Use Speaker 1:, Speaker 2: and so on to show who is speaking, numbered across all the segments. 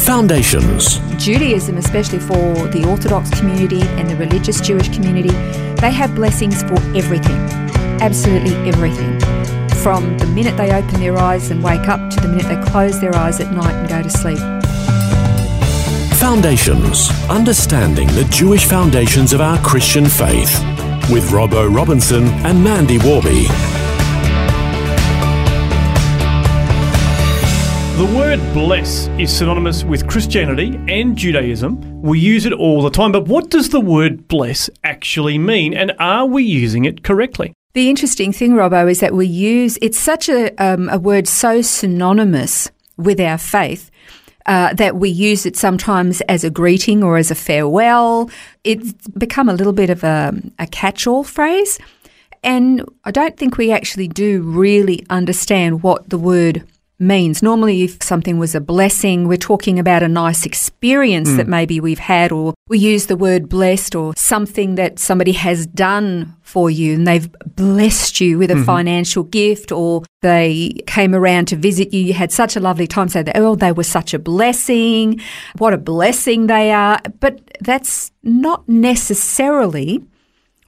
Speaker 1: Foundations.
Speaker 2: Judaism, especially for the Orthodox community and the religious Jewish community, they have blessings for everything. Absolutely everything. From the minute they open their eyes and wake up to the minute they close their eyes at night and go to sleep.
Speaker 1: Foundations. Understanding the Jewish foundations of our Christian faith. With Robbo Robinson and Mandy Warby.
Speaker 3: Word bless is synonymous with Christianity and Judaism. We use it all the time, but what does the word bless actually mean, and are we using it correctly?
Speaker 2: The interesting thing, Robbo, is that we use it's such a, um, a word so synonymous with our faith uh, that we use it sometimes as a greeting or as a farewell. It's become a little bit of a, a catch all phrase. And I don't think we actually do really understand what the word means. Normally, if something was a blessing, we're talking about a nice experience mm. that maybe we've had, or we use the word blessed, or something that somebody has done for you and they've blessed you with a mm-hmm. financial gift, or they came around to visit you. You had such a lovely time. So, oh, they were such a blessing. What a blessing they are. But that's not necessarily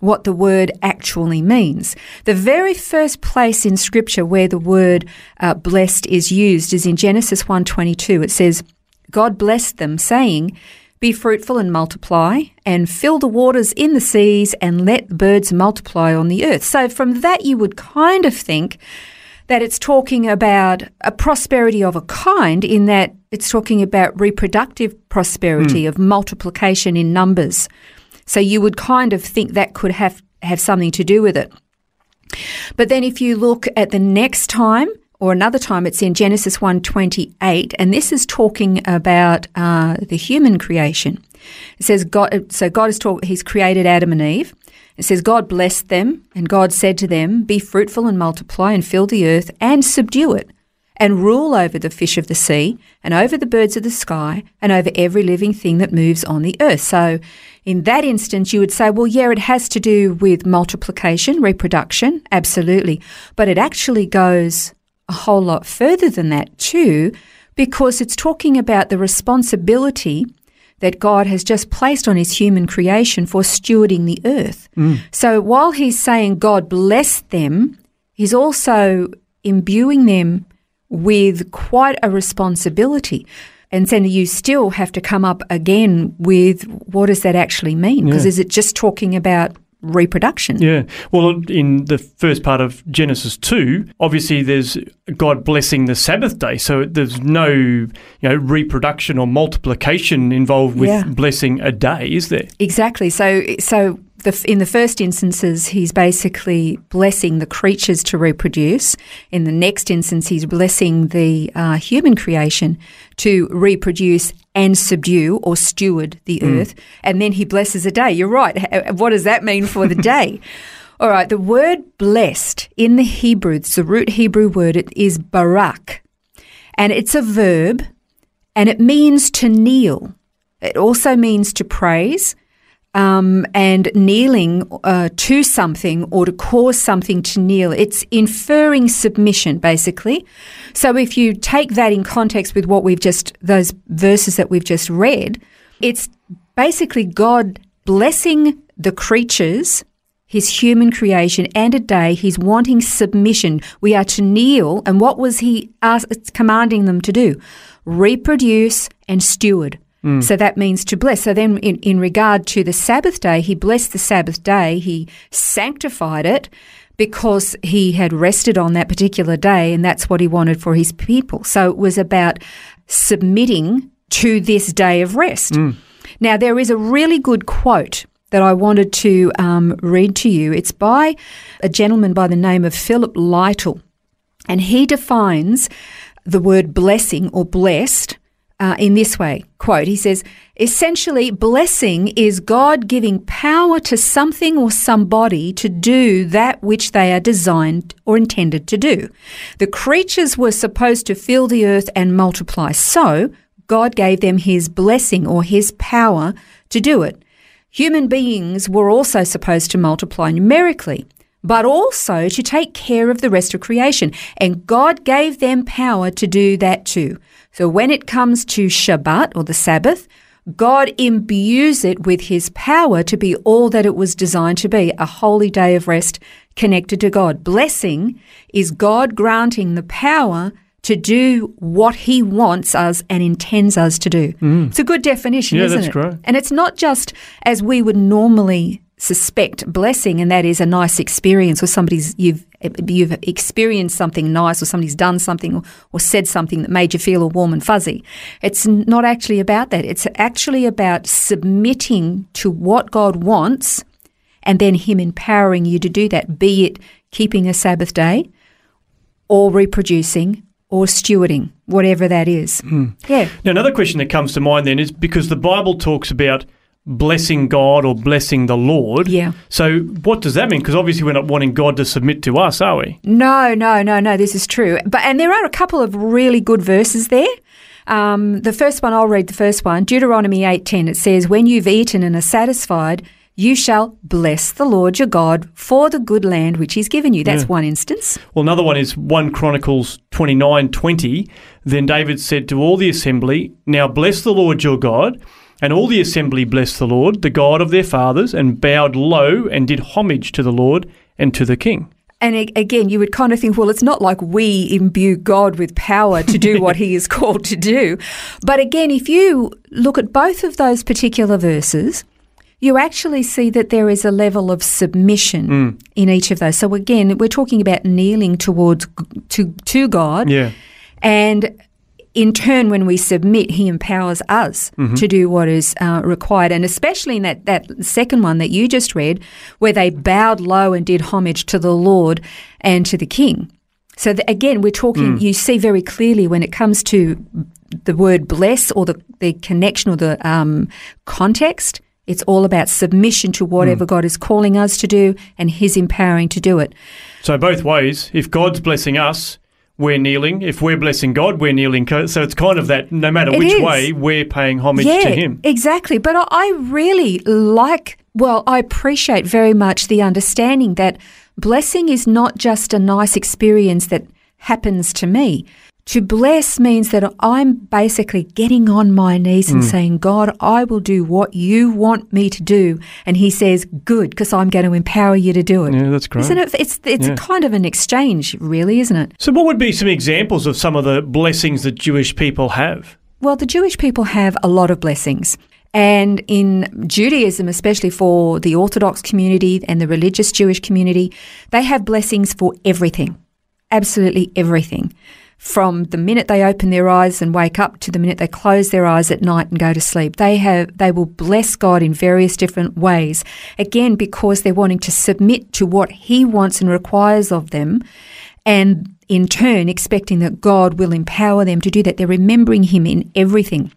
Speaker 2: what the word actually means. The very first place in scripture where the word uh, blessed is used is in Genesis 1:22. It says, God blessed them saying, be fruitful and multiply, and fill the waters in the seas, and let birds multiply on the earth. So, from that, you would kind of think that it's talking about a prosperity of a kind, in that it's talking about reproductive prosperity, mm. of multiplication in numbers. So you would kind of think that could have, have something to do with it. But then if you look at the next time, or another time it's in Genesis 1:28 and this is talking about uh, the human creation. It says God so God is talk, he's created Adam and Eve. It says God blessed them and God said to them, be fruitful and multiply and fill the earth and subdue it and rule over the fish of the sea and over the birds of the sky and over every living thing that moves on the earth. So in that instance, you would say, well, yeah, it has to do with multiplication, reproduction, absolutely. But it actually goes a whole lot further than that, too, because it's talking about the responsibility that God has just placed on his human creation for stewarding the earth. Mm. So while he's saying God blessed them, he's also imbuing them with quite a responsibility. And then you still have to come up again with what does that actually mean? Because yeah. is it just talking about reproduction?
Speaker 3: Yeah. Well, in the first part of Genesis 2, obviously there's God blessing the Sabbath day. So there's no, you know, reproduction or multiplication involved with yeah. blessing a day, is there?
Speaker 2: Exactly. So so the, in the first instances, he's basically blessing the creatures to reproduce. In the next instance, he's blessing the uh, human creation to reproduce and subdue or steward the mm. earth. And then he blesses a day. You're right. What does that mean for the day? All right, the word blessed in the Hebrew, it's the root Hebrew word, it is barak. And it's a verb and it means to kneel. It also means to praise um, and kneeling uh, to something or to cause something to kneel. It's inferring submission, basically. So if you take that in context with what we've just, those verses that we've just read, it's basically God blessing the creatures, his human creation, and a day he's wanting submission. We are to kneel. And what was he asked, commanding them to do? Reproduce and steward. Mm. So that means to bless. So then, in, in regard to the Sabbath day, he blessed the Sabbath day, he sanctified it because he had rested on that particular day, and that's what he wanted for his people. So it was about submitting to this day of rest. Mm. Now, there is a really good quote that I wanted to um, read to you. It's by a gentleman by the name of Philip Lytle, and he defines the word blessing or blessed uh, in this way quote, he says, essentially, blessing is God giving power to something or somebody to do that which they are designed or intended to do. The creatures were supposed to fill the earth and multiply. So, God gave them his blessing or his power to do it. Human beings were also supposed to multiply numerically, but also to take care of the rest of creation. And God gave them power to do that too. So when it comes to Shabbat or the Sabbath, God imbues it with his power to be all that it was designed to be, a holy day of rest connected to God. Blessing is God granting the power to do what he wants us and intends us to do. Mm. It's a good definition,
Speaker 3: yeah,
Speaker 2: isn't
Speaker 3: that's
Speaker 2: it?
Speaker 3: Great.
Speaker 2: And it's not just as we would normally suspect blessing, and that is a nice experience or somebody's you've you've experienced something nice or somebody's done something or, or said something that made you feel all warm and fuzzy. It's not actually about that. It's actually about submitting to what God wants and then Him empowering you to do that, be it keeping a Sabbath day or reproducing or stewarding, whatever that is.
Speaker 3: Mm.
Speaker 2: Yeah.
Speaker 3: Now, another question that comes to mind then is because the Bible talks about blessing God or blessing the Lord.
Speaker 2: Yeah.
Speaker 3: So, what does that mean? Because obviously, we're not wanting God to submit to us, are we?
Speaker 2: No, no, no, no. This is true. But and there are a couple of really good verses there. Um, the first one, I'll read the first one. Deuteronomy eight ten. It says, "When you've eaten and are satisfied." you shall bless the Lord your God for the good land which he's given you. That's yeah. one instance.
Speaker 3: Well, another one is 1 Chronicles 29 20. Then David said to all the assembly, Now bless the Lord your God. And all the assembly blessed the Lord, the God of their fathers, and bowed low and did homage to the Lord and to the king.
Speaker 2: And again, you would kind of think, well, it's not like we imbue God with power to do what he is called to do. But again, if you look at both of those particular verses, you actually see that there is a level of submission mm. in each of those. So again, we're talking about kneeling towards to to God.
Speaker 3: Yeah.
Speaker 2: And in turn, when we submit, He empowers us mm-hmm. to do what is uh, required. And especially in that, that second one that you just read, where they bowed low and did homage to the Lord and to the King. So the, again, we're talking, mm. you see very clearly when it comes to the word bless or the, the connection or the um, context, it's all about submission to whatever mm. God is calling us to do and His empowering to do it.
Speaker 3: So, both ways, if God's blessing us, we're kneeling. If we're blessing God, we're kneeling. So it's kind of that no matter
Speaker 2: it
Speaker 3: which
Speaker 2: is.
Speaker 3: way, we're paying homage
Speaker 2: yeah,
Speaker 3: to Him.
Speaker 2: Exactly. But I really like, well, I appreciate very much the understanding that blessing is not just a nice experience that happens to me. To bless means that I'm basically getting on my knees and mm. saying, God, I will do what you want me to do. And he says, good, because I'm going to empower you to do it.
Speaker 3: Yeah, that's great.
Speaker 2: Isn't it? It's, it's yeah. kind of an exchange, really, isn't it?
Speaker 3: So, what would be some examples of some of the blessings that Jewish people have?
Speaker 2: Well, the Jewish people have a lot of blessings. And in Judaism, especially for the Orthodox community and the religious Jewish community, they have blessings for everything, absolutely everything from the minute they open their eyes and wake up to the minute they close their eyes at night and go to sleep. They have they will bless God in various different ways. Again, because they're wanting to submit to what he wants and requires of them and in turn expecting that God will empower them to do that. They're remembering him in everything.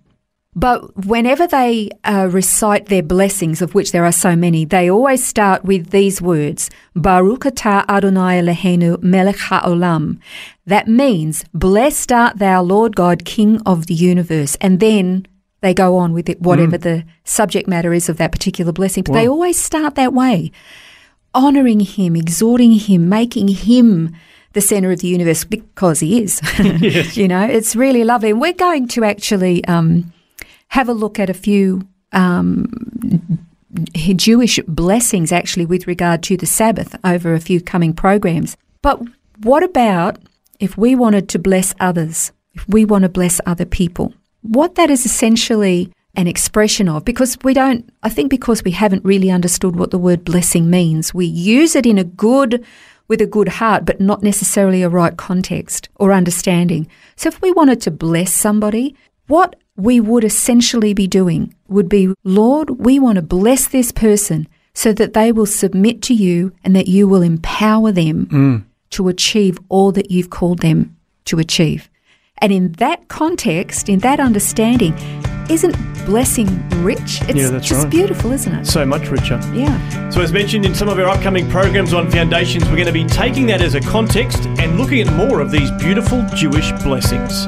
Speaker 2: But whenever they uh, recite their blessings, of which there are so many, they always start with these words, Baruch atah Adonai Eloheinu melech haolam. That means, blessed art thou, Lord God, King of the universe. And then they go on with it, whatever mm. the subject matter is of that particular blessing. But wow. they always start that way, honoring him, exhorting him, making him the center of the universe because he is.
Speaker 3: yes.
Speaker 2: You know, it's really lovely. We're going to actually... Um, have a look at a few um, Jewish blessings actually with regard to the Sabbath over a few coming programs. But what about if we wanted to bless others, if we want to bless other people? What that is essentially an expression of, because we don't, I think because we haven't really understood what the word blessing means, we use it in a good, with a good heart, but not necessarily a right context or understanding. So if we wanted to bless somebody, what we would essentially be doing would be, Lord, we want to bless this person so that they will submit to you and that you will empower them
Speaker 3: mm.
Speaker 2: to achieve all that you've called them to achieve. And in that context, in that understanding, isn't blessing rich? It's
Speaker 3: yeah, that's
Speaker 2: just
Speaker 3: right.
Speaker 2: beautiful, isn't it?
Speaker 3: So much richer.
Speaker 2: Yeah.
Speaker 3: So, as mentioned in some of our upcoming programs on foundations, we're going to be taking that as a context and looking at more of these beautiful Jewish blessings.